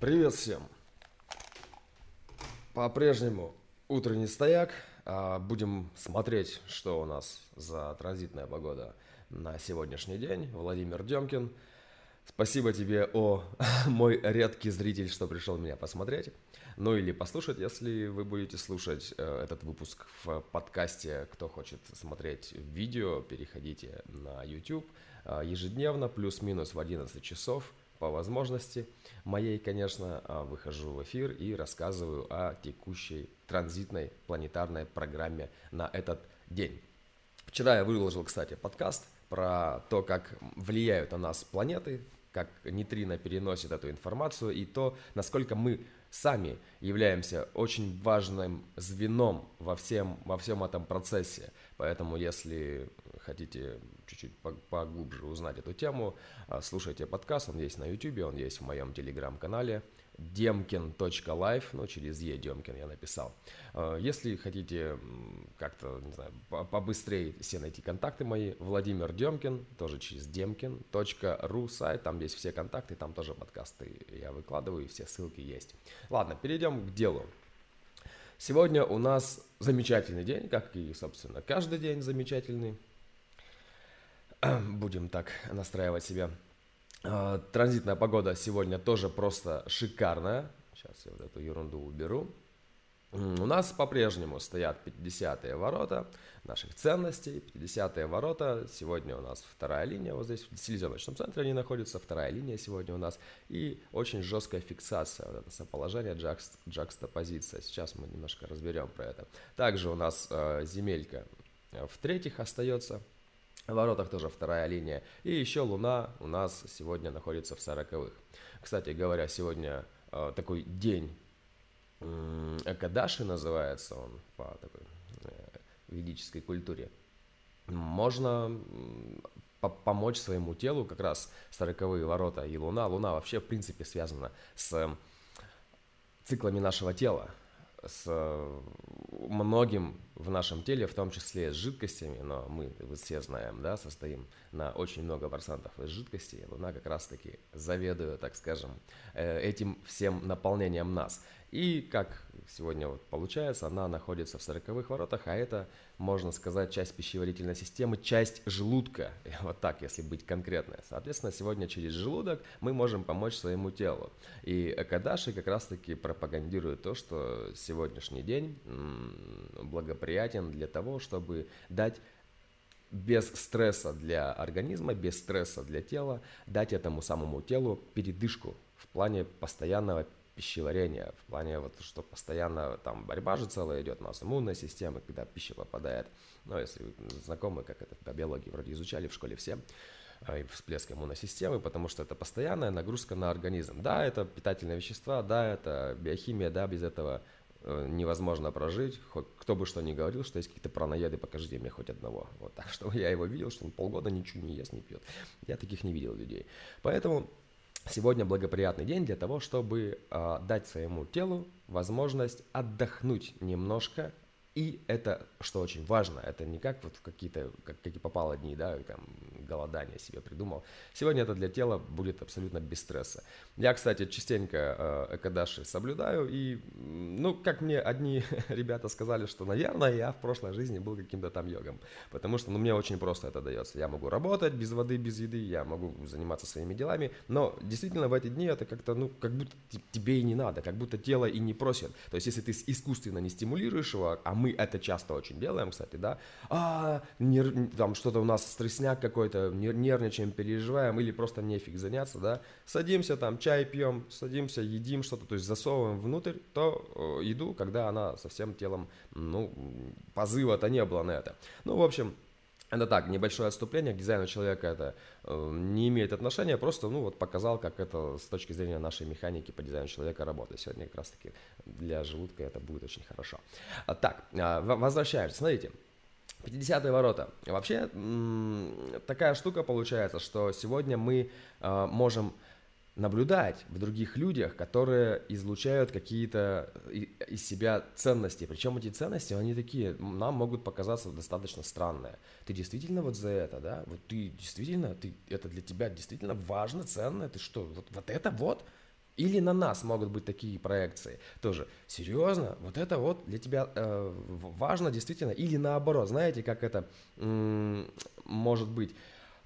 Привет всем! По-прежнему утренний стояк. А, будем смотреть, что у нас за транзитная погода на сегодняшний день. Владимир Демкин. Спасибо тебе, о мой редкий зритель, что пришел меня посмотреть. Ну или послушать, если вы будете слушать э, этот выпуск в подкасте. Кто хочет смотреть видео, переходите на YouTube. Э, ежедневно, плюс-минус в 11 часов по возможности моей, конечно, э, выхожу в эфир и рассказываю о текущей транзитной планетарной программе на этот день. Вчера я выложил, кстати, подкаст про то, как влияют на нас планеты, как нейтрино переносит эту информацию и то, насколько мы сами являемся очень важным звеном во всем, во всем этом процессе. Поэтому, если хотите чуть-чуть поглубже узнать эту тему, а, слушайте подкаст, он есть на YouTube, он есть в моем телеграм-канале demkin.life, ну, через Е Демкин я написал. А, если хотите как-то, не знаю, побыстрее все найти контакты мои, Владимир Демкин, тоже через demkin.ru сайт, там есть все контакты, там тоже подкасты я выкладываю, все ссылки есть. Ладно, перейдем к делу. Сегодня у нас замечательный день, как и, собственно, каждый день замечательный. Будем так настраивать себя. А, транзитная погода сегодня тоже просто шикарная. Сейчас я вот эту ерунду уберу. У нас по-прежнему стоят 50-е ворота наших ценностей. 50-е ворота. Сегодня у нас вторая линия. Вот здесь в селезеночном центре они находятся. Вторая линия сегодня у нас. И очень жесткая фиксация. Вот это соположение, джакст, джакстопозиция. Сейчас мы немножко разберем про это. Также у нас э, земелька в-третьих остается. В воротах тоже вторая линия. И еще Луна у нас сегодня находится в сороковых. Кстати говоря, сегодня э, такой день э, Экадаши называется он по такой э, ведической культуре. Можно по помочь своему телу, как раз сороковые ворота и Луна. Луна вообще, в принципе, связана с циклами нашего тела с э, многим в нашем теле, в том числе с жидкостями, но мы, все знаем, да, состоим на очень много процентов из жидкости. Луна как раз-таки заведует, так скажем, э, этим всем наполнением нас. И как сегодня вот получается, она находится в сороковых воротах, а это, можно сказать, часть пищеварительной системы, часть желудка, вот так, если быть конкретной. Соответственно, сегодня через желудок мы можем помочь своему телу. И Экадаши как раз-таки пропагандирует то, что сегодняшний день благоприятен для того, чтобы дать без стресса для организма, без стресса для тела, дать этому самому телу передышку в плане постоянного пищеварения, в плане вот, что постоянно там борьба же целая идет у нас, иммунная система, когда пища попадает, ну, если знакомы, как это по биологии вроде изучали в школе все, а, и всплеск иммунной системы, потому что это постоянная нагрузка на организм. Да, это питательные вещества, да, это биохимия, да, без этого э, невозможно прожить. Хоть кто бы что ни говорил, что есть какие-то праноеды, покажите мне хоть одного. Вот так что я его видел, что он полгода ничего не ест, не пьет. Я таких не видел людей. Поэтому Сегодня благоприятный день для того, чтобы э, дать своему телу возможность отдохнуть немножко и это, что очень важно, это не как вот какие-то, как, какие попало дни, да, там, голодание себе придумал. Сегодня это для тела будет абсолютно без стресса. Я, кстати, частенько э, экодаши соблюдаю, и, ну, как мне одни ребята сказали, что, наверное, я в прошлой жизни был каким-то там йогом, потому что, ну, мне очень просто это дается. Я могу работать без воды, без еды, я могу заниматься своими делами, но действительно в эти дни это как-то, ну, как будто тебе и не надо, как будто тело и не просит. То есть, если ты искусственно не стимулируешь его, а мы мы это часто очень делаем, кстати, да, а, нер, там что-то у нас стрессняк какой-то, нервничаем, переживаем, или просто нефиг заняться, да, садимся там, чай пьем, садимся, едим что-то, то есть засовываем внутрь то э, еду, когда она со всем телом, ну, позыва-то не было на это. Ну, в общем, это так, небольшое отступление к дизайну человека это э, не имеет отношения, просто ну вот показал, как это с точки зрения нашей механики по дизайну человека работает. Сегодня как раз таки для желудка это будет очень хорошо. А, так, э, возвращаемся. Смотрите, 50-е ворота. Вообще такая штука получается, что сегодня мы э, можем наблюдать в других людях, которые излучают какие-то из себя ценности. Причем эти ценности, они такие, нам могут показаться достаточно странные. Ты действительно вот за это, да? Вот ты действительно, ты, это для тебя действительно важно, ценно? Ты что, вот, вот это вот? Или на нас могут быть такие проекции. Тоже, серьезно, вот это вот для тебя э, важно действительно. Или наоборот, знаете, как это м- может быть.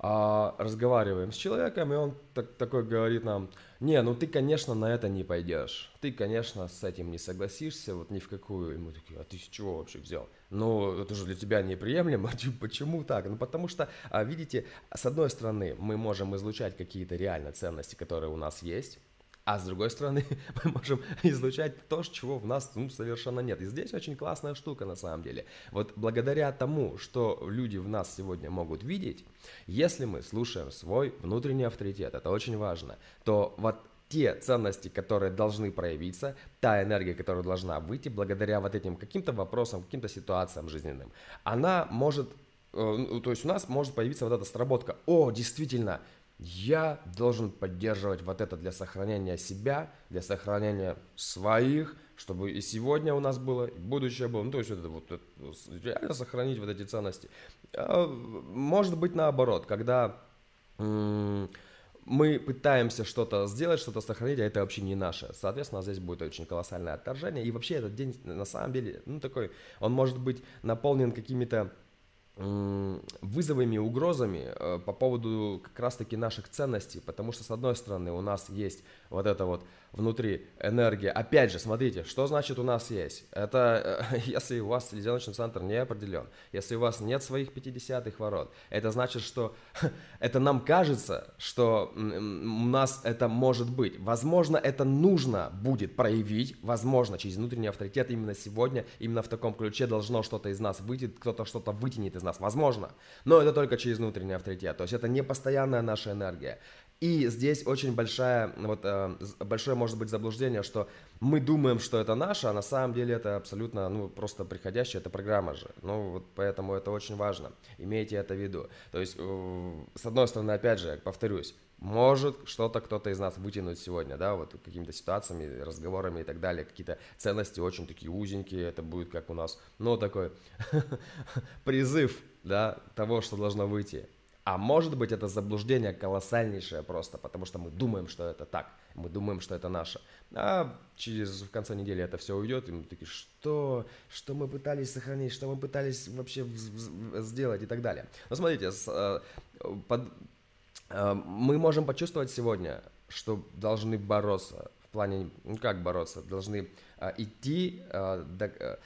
А, разговариваем с человеком, и он так, такой говорит нам, не, ну ты, конечно, на это не пойдешь. Ты, конечно, с этим не согласишься, вот ни в какую. И мы такие, а ты с чего вообще взял? Ну, это же для тебя неприемлемо. Почему так? Ну, потому что, а, видите, с одной стороны, мы можем излучать какие-то реально ценности, которые у нас есть, а с другой стороны, мы можем излучать то, чего в нас ну, совершенно нет. И здесь очень классная штука на самом деле. Вот благодаря тому, что люди в нас сегодня могут видеть, если мы слушаем свой внутренний авторитет, это очень важно, то вот те ценности, которые должны проявиться, та энергия, которая должна выйти благодаря вот этим каким-то вопросам, каким-то ситуациям жизненным, она может, э, ну, то есть у нас может появиться вот эта сработка. О, действительно, я должен поддерживать вот это для сохранения себя, для сохранения своих, чтобы и сегодня у нас было, и будущее было. Ну, то есть это вот это, реально сохранить вот эти ценности. А, может быть наоборот, когда мы пытаемся что-то сделать, что-то сохранить, а это вообще не наше. Соответственно, здесь будет очень колоссальное отторжение. И вообще этот день на самом деле, ну такой, он может быть наполнен какими-то вызовами, угрозами э, по поводу как раз-таки наших ценностей, потому что с одной стороны у нас есть вот это вот внутри энергия. Опять же, смотрите, что значит у нас есть? Это э, если у вас селезеночный центр не определен, если у вас нет своих 50-х ворот, это значит, что это нам кажется, что у нас это может быть. Возможно, это нужно будет проявить, возможно, через внутренний авторитет именно сегодня, именно в таком ключе должно что-то из нас выйти, кто-то что-то вытянет из нас, возможно. Но это только через внутренний авторитет, то есть это не постоянная наша энергия. И здесь очень большая, вот, э, большое может быть заблуждение, что мы думаем, что это наше, а на самом деле это абсолютно, ну, просто приходящая, это программа же. Ну, вот поэтому это очень важно. Имейте это в виду. То есть, э, с одной стороны, опять же, повторюсь, может что-то кто-то из нас вытянуть сегодня, да, вот какими-то ситуациями, разговорами и так далее, какие-то ценности очень такие узенькие, это будет как у нас, ну, такой призыв, да, того, что должно выйти. А может быть это заблуждение колоссальнейшее просто, потому что мы думаем, что это так, мы думаем, что это наше. А через в конце недели это все уйдет, и мы такие, что, что мы пытались сохранить, что мы пытались вообще сделать и так далее. Но смотрите, с, э, под, э, мы можем почувствовать сегодня, что должны бороться в плане, ну как бороться, должны э, идти э, до,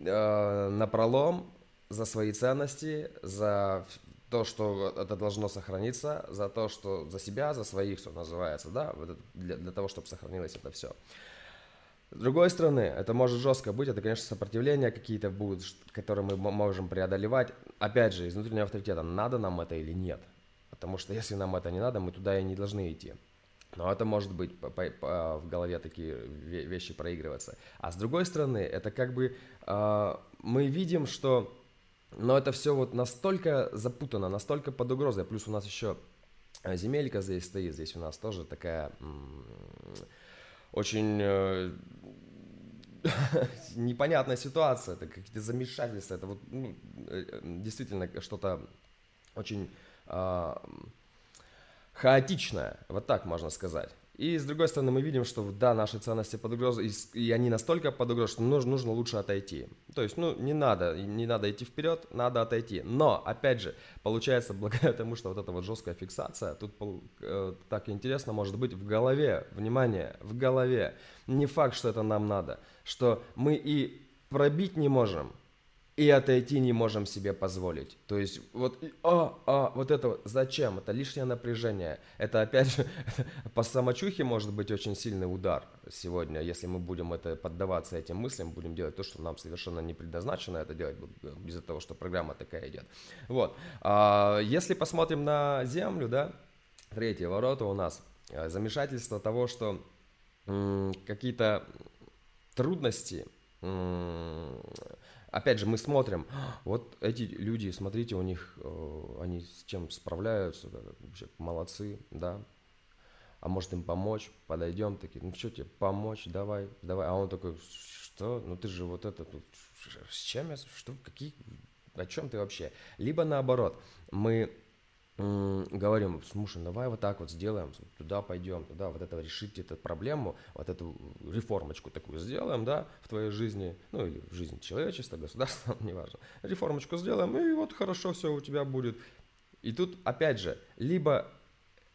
э, на пролом за свои ценности, за то, что это должно сохраниться, за то, что за себя, за своих, что называется, да, для, для того, чтобы сохранилось это все. С другой стороны, это может жестко быть, это, конечно, сопротивления какие-то будут, которые мы можем преодолевать. Опять же, из внутреннего авторитета, надо нам это или нет. Потому что если нам это не надо, мы туда и не должны идти. Но это может быть по, по, по, в голове такие вещи проигрываться. А с другой стороны, это как бы э, мы видим, что но это все вот настолько запутано, настолько под угрозой. Плюс у нас еще э, земелька здесь стоит. Здесь у нас тоже такая очень э, непонятная ситуация. Это какие-то замешательства. Это вот ну, э, действительно что-то очень э, хаотичное. Вот так можно сказать. И с другой стороны, мы видим, что да, наши ценности под угрозой, и, они настолько под угрозой, что нужно, нужно лучше отойти. То есть, ну, не надо, не надо идти вперед, надо отойти. Но, опять же, получается, благодаря тому, что вот эта вот жесткая фиксация, тут э, так интересно может быть в голове, внимание, в голове. Не факт, что это нам надо, что мы и пробить не можем, и отойти не можем себе позволить. То есть вот, а, а, вот это вот, зачем? Это лишнее напряжение. Это опять же по самочухе может быть очень сильный удар сегодня, если мы будем это поддаваться этим мыслям, будем делать то, что нам совершенно не предназначено это делать, из-за того, что программа такая идет. Вот. А, если посмотрим на Землю, да, третье ворота у нас, э, замешательство того, что какие-то трудности опять же, мы смотрим, вот эти люди, смотрите, у них, э, они с чем справляются, вообще молодцы, да, а может им помочь, подойдем, такие, ну что тебе, помочь, давай, давай, а он такой, что, ну ты же вот это, тут, с чем я, что, какие, о чем ты вообще? Либо наоборот, мы говорим, слушай, давай вот так вот сделаем, туда пойдем, туда вот это решить эту проблему, вот эту реформочку такую сделаем, да, в твоей жизни, ну или в жизни человечества, государства, неважно, реформочку сделаем, и вот хорошо все у тебя будет. И тут, опять же, либо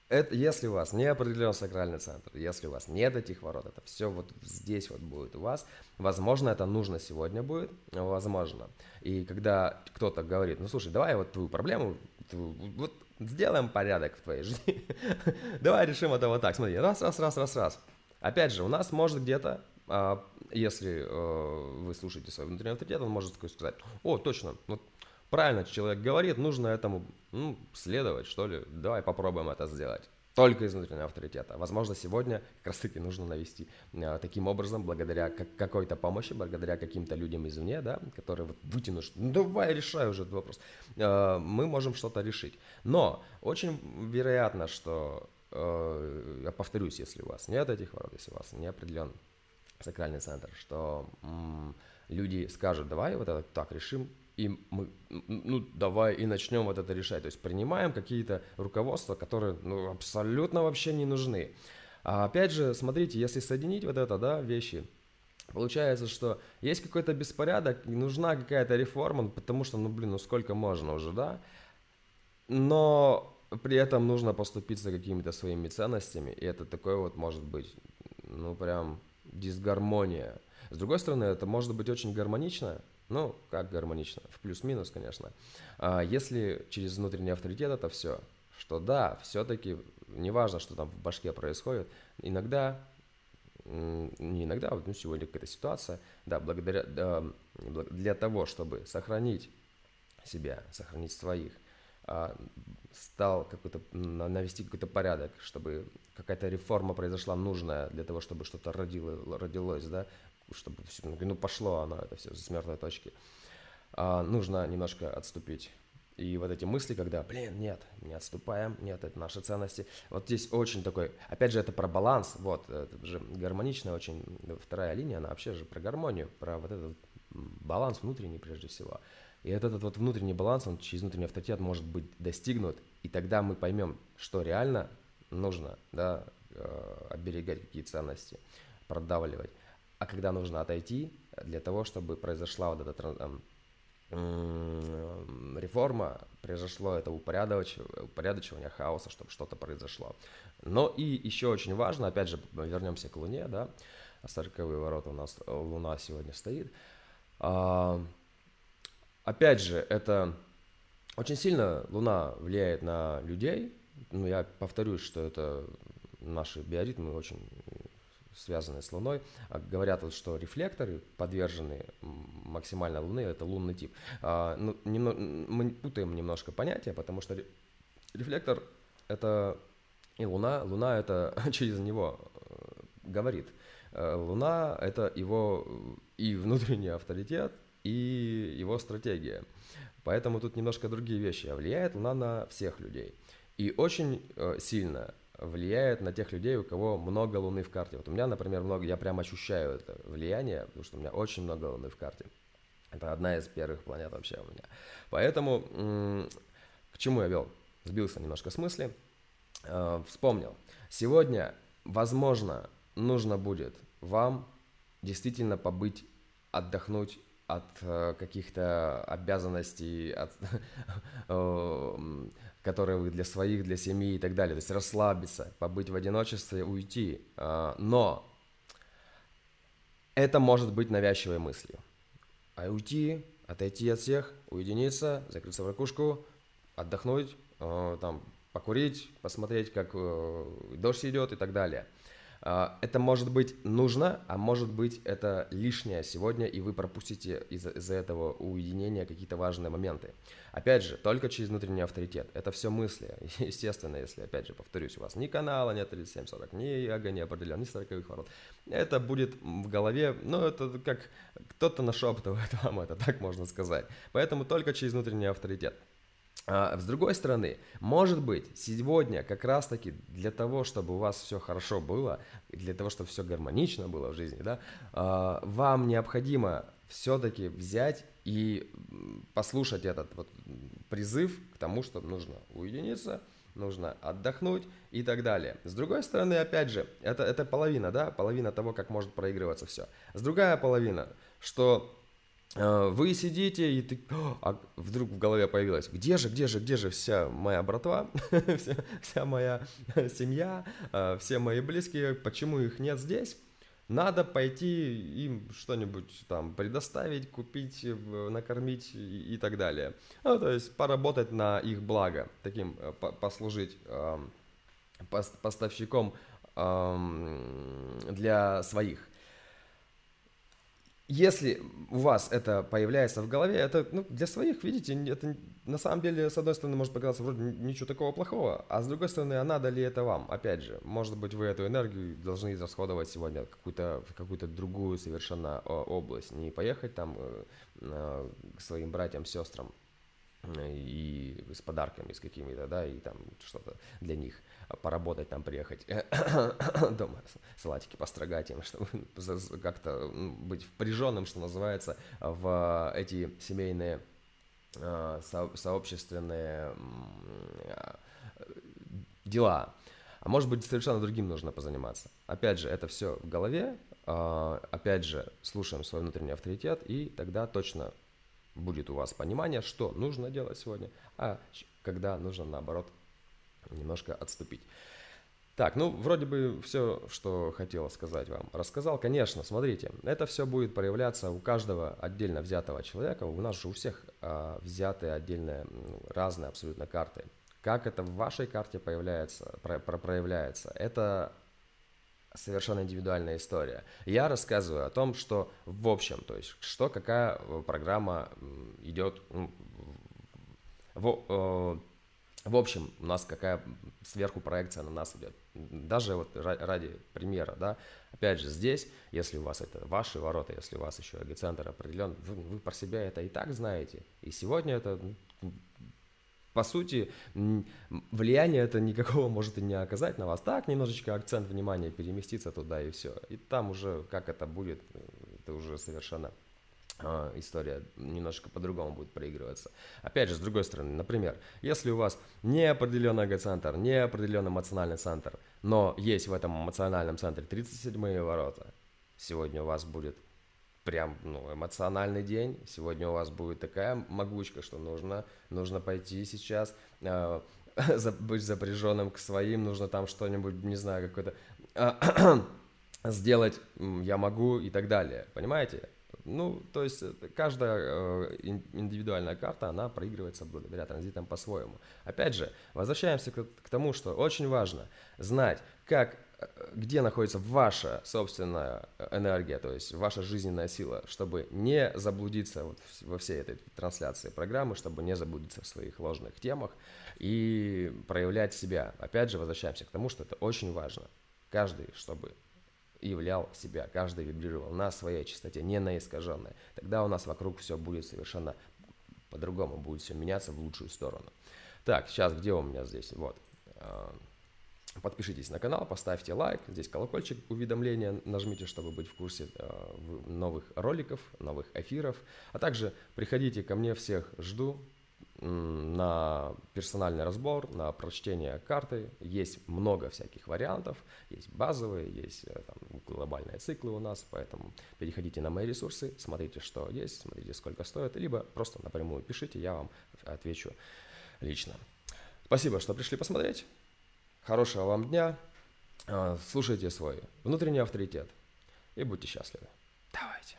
это, если у вас не определен сакральный центр, если у вас нет этих ворот, это все вот здесь вот будет у вас, возможно, это нужно сегодня будет, возможно. И когда кто-то говорит, ну слушай, давай вот твою проблему, вот сделаем порядок в твоей жизни, давай решим это вот так, смотри, раз, раз, раз, раз, раз. Опять же, у нас может где-то, а, если э, вы слушаете свой внутренний авторитет, он может сказать, о, точно, вот правильно человек говорит, нужно этому ну, следовать, что ли. Давай попробуем это сделать. Только из внутреннего авторитета. Возможно, сегодня как раз таки нужно навести э, таким образом, благодаря как, какой-то помощи, благодаря каким-то людям извне, да, которые вот вытянут, ну давай решай уже этот вопрос. Э, мы можем что-то решить. Но очень вероятно, что, э, я повторюсь, если у вас нет этих ворот, если у вас не определен сакральный центр, что люди скажут, давай вот это так решим, и мы, ну, давай и начнем вот это решать. То есть принимаем какие-то руководства, которые, ну, абсолютно вообще не нужны. А опять же, смотрите, если соединить вот это, да, вещи, получается, что есть какой-то беспорядок, нужна какая-то реформа, потому что, ну, блин, ну сколько можно уже, да? Но при этом нужно поступиться какими-то своими ценностями, и это такое вот может быть, ну, прям дисгармония. С другой стороны, это может быть очень гармонично, ну, как гармонично, в плюс-минус, конечно. А если через внутренний авторитет это все, что да, все-таки, неважно, что там в башке происходит, иногда, не иногда, ну, сегодня какая-то ситуация, да, благодаря, да, для того, чтобы сохранить себя, сохранить своих, а, стал какой-то, навести какой-то порядок, чтобы какая-то реформа произошла нужная для того, чтобы что-то родило, родилось, да, чтобы все, ну, пошло оно, это все с мертвой точки. А, нужно немножко отступить. И вот эти мысли, когда, блин, нет, не отступаем, нет, это наши ценности. Вот здесь очень такой, опять же, это про баланс, вот, это же гармоничная очень, вторая линия, она вообще же про гармонию, про вот этот баланс внутренний прежде всего. И этот вот внутренний баланс, он через внутренний авторитет может быть достигнут, и тогда мы поймем, что реально нужно, да, э, оберегать какие ценности, продавливать а когда нужно отойти для того, чтобы произошла вот эта реформа, произошло это упорядочивание, упорядочивание хаоса, чтобы что-то произошло. Но и еще очень важно, опять же, вернемся к Луне, да, 40 ворота у нас Луна сегодня стоит. А, опять же, это очень сильно Луна влияет на людей. Ну, я повторюсь, что это наши биоритмы очень связанные с Луной. А говорят, что рефлекторы, подвержены максимально Луны, это лунный тип. А, ну, мы путаем немножко понятия, потому что рефлектор это и Луна, Луна это через него э, говорит. Э, Луна это его и внутренний авторитет, и его стратегия. Поэтому тут немножко другие вещи. Влияет Луна на всех людей. И очень э, сильно влияет на тех людей, у кого много Луны в карте. Вот у меня, например, много, я прям ощущаю это влияние, потому что у меня очень много Луны в карте. Это одна из первых планет вообще у меня. Поэтому к чему я вел? Сбился немножко с мысли. Э, вспомнил. Сегодня, возможно, нужно будет вам действительно побыть, отдохнуть от э, каких-то обязанностей, от э, которые вы для своих, для семьи и так далее. То есть расслабиться, побыть в одиночестве, уйти. А, но это может быть навязчивой мыслью. А уйти, отойти от всех, уединиться, закрыться в ракушку, отдохнуть, а, там, покурить, посмотреть, как э, дождь идет и так далее – это может быть нужно, а может быть это лишнее сегодня, и вы пропустите из-за из этого уединения какие-то важные моменты. Опять же, только через внутренний авторитет. Это все мысли. Естественно, если, опять же, повторюсь, у вас ни канала нет 3740, ни яга не определен, ни 40 ворот. Это будет в голове, ну, это как кто-то нашептывает вам это, так можно сказать. Поэтому только через внутренний авторитет. А с другой стороны, может быть, сегодня как раз-таки для того, чтобы у вас все хорошо было, для того, чтобы все гармонично было в жизни, да, а, вам необходимо все-таки взять и послушать этот вот призыв к тому, что нужно уединиться, нужно отдохнуть и так далее. С другой стороны, опять же, это, это половина, да, половина того, как может проигрываться все. С другая половина, что вы сидите и ты, а вдруг в голове появилось, где же, где же, где же вся моя братва, вся, вся моя семья, э, все мои близкие, почему их нет здесь? Надо пойти им что-нибудь там предоставить, купить, накормить и, и так далее. Ну, то есть поработать на их благо, таким э, послужить э, поставщиком э, для своих если у вас это появляется в голове, это ну, для своих, видите, это на самом деле, с одной стороны, может показаться вроде ничего такого плохого, а с другой стороны, а надо ли это вам? Опять же, может быть, вы эту энергию должны израсходовать сегодня какую-то, в какую-то другую совершенно область, не поехать там э, к своим братьям, сестрам, и с подарками, с какими-то, да, и там что-то для них поработать, там приехать дома, салатики построгать им, чтобы как-то быть впряженным, что называется, в эти семейные а, со сообщественные дела. А может быть, совершенно другим нужно позаниматься. Опять же, это все в голове, а, опять же, слушаем свой внутренний авторитет, и тогда точно будет у вас понимание, что нужно делать сегодня, а когда нужно, наоборот, немножко отступить. Так, ну, вроде бы все, что хотел сказать вам, рассказал. Конечно, смотрите, это все будет проявляться у каждого отдельно взятого человека. У нас же у всех а, взятые отдельные, разные абсолютно карты. Как это в вашей карте появляется, про, про, проявляется, это совершенно индивидуальная история. Я рассказываю о том, что в общем, то есть, что какая э, программа идет ну, в, э, в общем, у нас какая сверху проекция на нас идет. Даже вот ради примера, да, опять же, здесь, если у вас это ваши ворота, если у вас еще эгоцентр определен, вы, вы про себя это и так знаете. И сегодня это, по сути, влияние это никакого может и не оказать на вас. Так, немножечко акцент внимания переместиться туда и все. И там уже, как это будет, это уже совершенно а, история немножко по-другому будет проигрываться. Опять же, с другой стороны, например, если у вас не определенный эго-центр, не определенный эмоциональный центр, но есть в этом эмоциональном центре 37-е ворота, сегодня у вас будет прям ну, эмоциональный день, сегодня у вас будет такая могучка, что нужно, нужно пойти сейчас, э, быть запряженным к своим, нужно там что-нибудь, не знаю, какой-то э, сделать я могу и так далее, понимаете? Ну, то есть э, каждая э, индивидуальная карта, она проигрывается благодаря транзитам по-своему. Опять же, возвращаемся к, тому, что очень важно знать, как, где находится ваша собственная энергия, то есть ваша жизненная сила, чтобы не заблудиться вот во всей этой трансляции программы, чтобы не заблудиться в своих ложных темах и проявлять себя. Опять же, возвращаемся к тому, что это очень важно. Каждый, чтобы являл себя, каждый вибрировал на своей частоте, не на искаженной. Тогда у нас вокруг все будет совершенно по-другому, будет все меняться в лучшую сторону. Так, сейчас где у меня здесь? Вот. Подпишитесь на канал, поставьте лайк, здесь колокольчик уведомления, нажмите, чтобы быть в курсе а, новых роликов, новых эфиров. А также приходите ко мне, всех жду, на персональный разбор, на прочтение карты. Есть много всяких вариантов, есть базовые, есть э, там, глобальные циклы у нас, поэтому переходите на мои ресурсы, смотрите, что есть, смотрите, сколько стоит, либо просто напрямую пишите, я вам отвечу лично. Спасибо, что пришли посмотреть. Хорошего вам дня. А, слушайте свой внутренний авторитет и будьте счастливы. Давайте.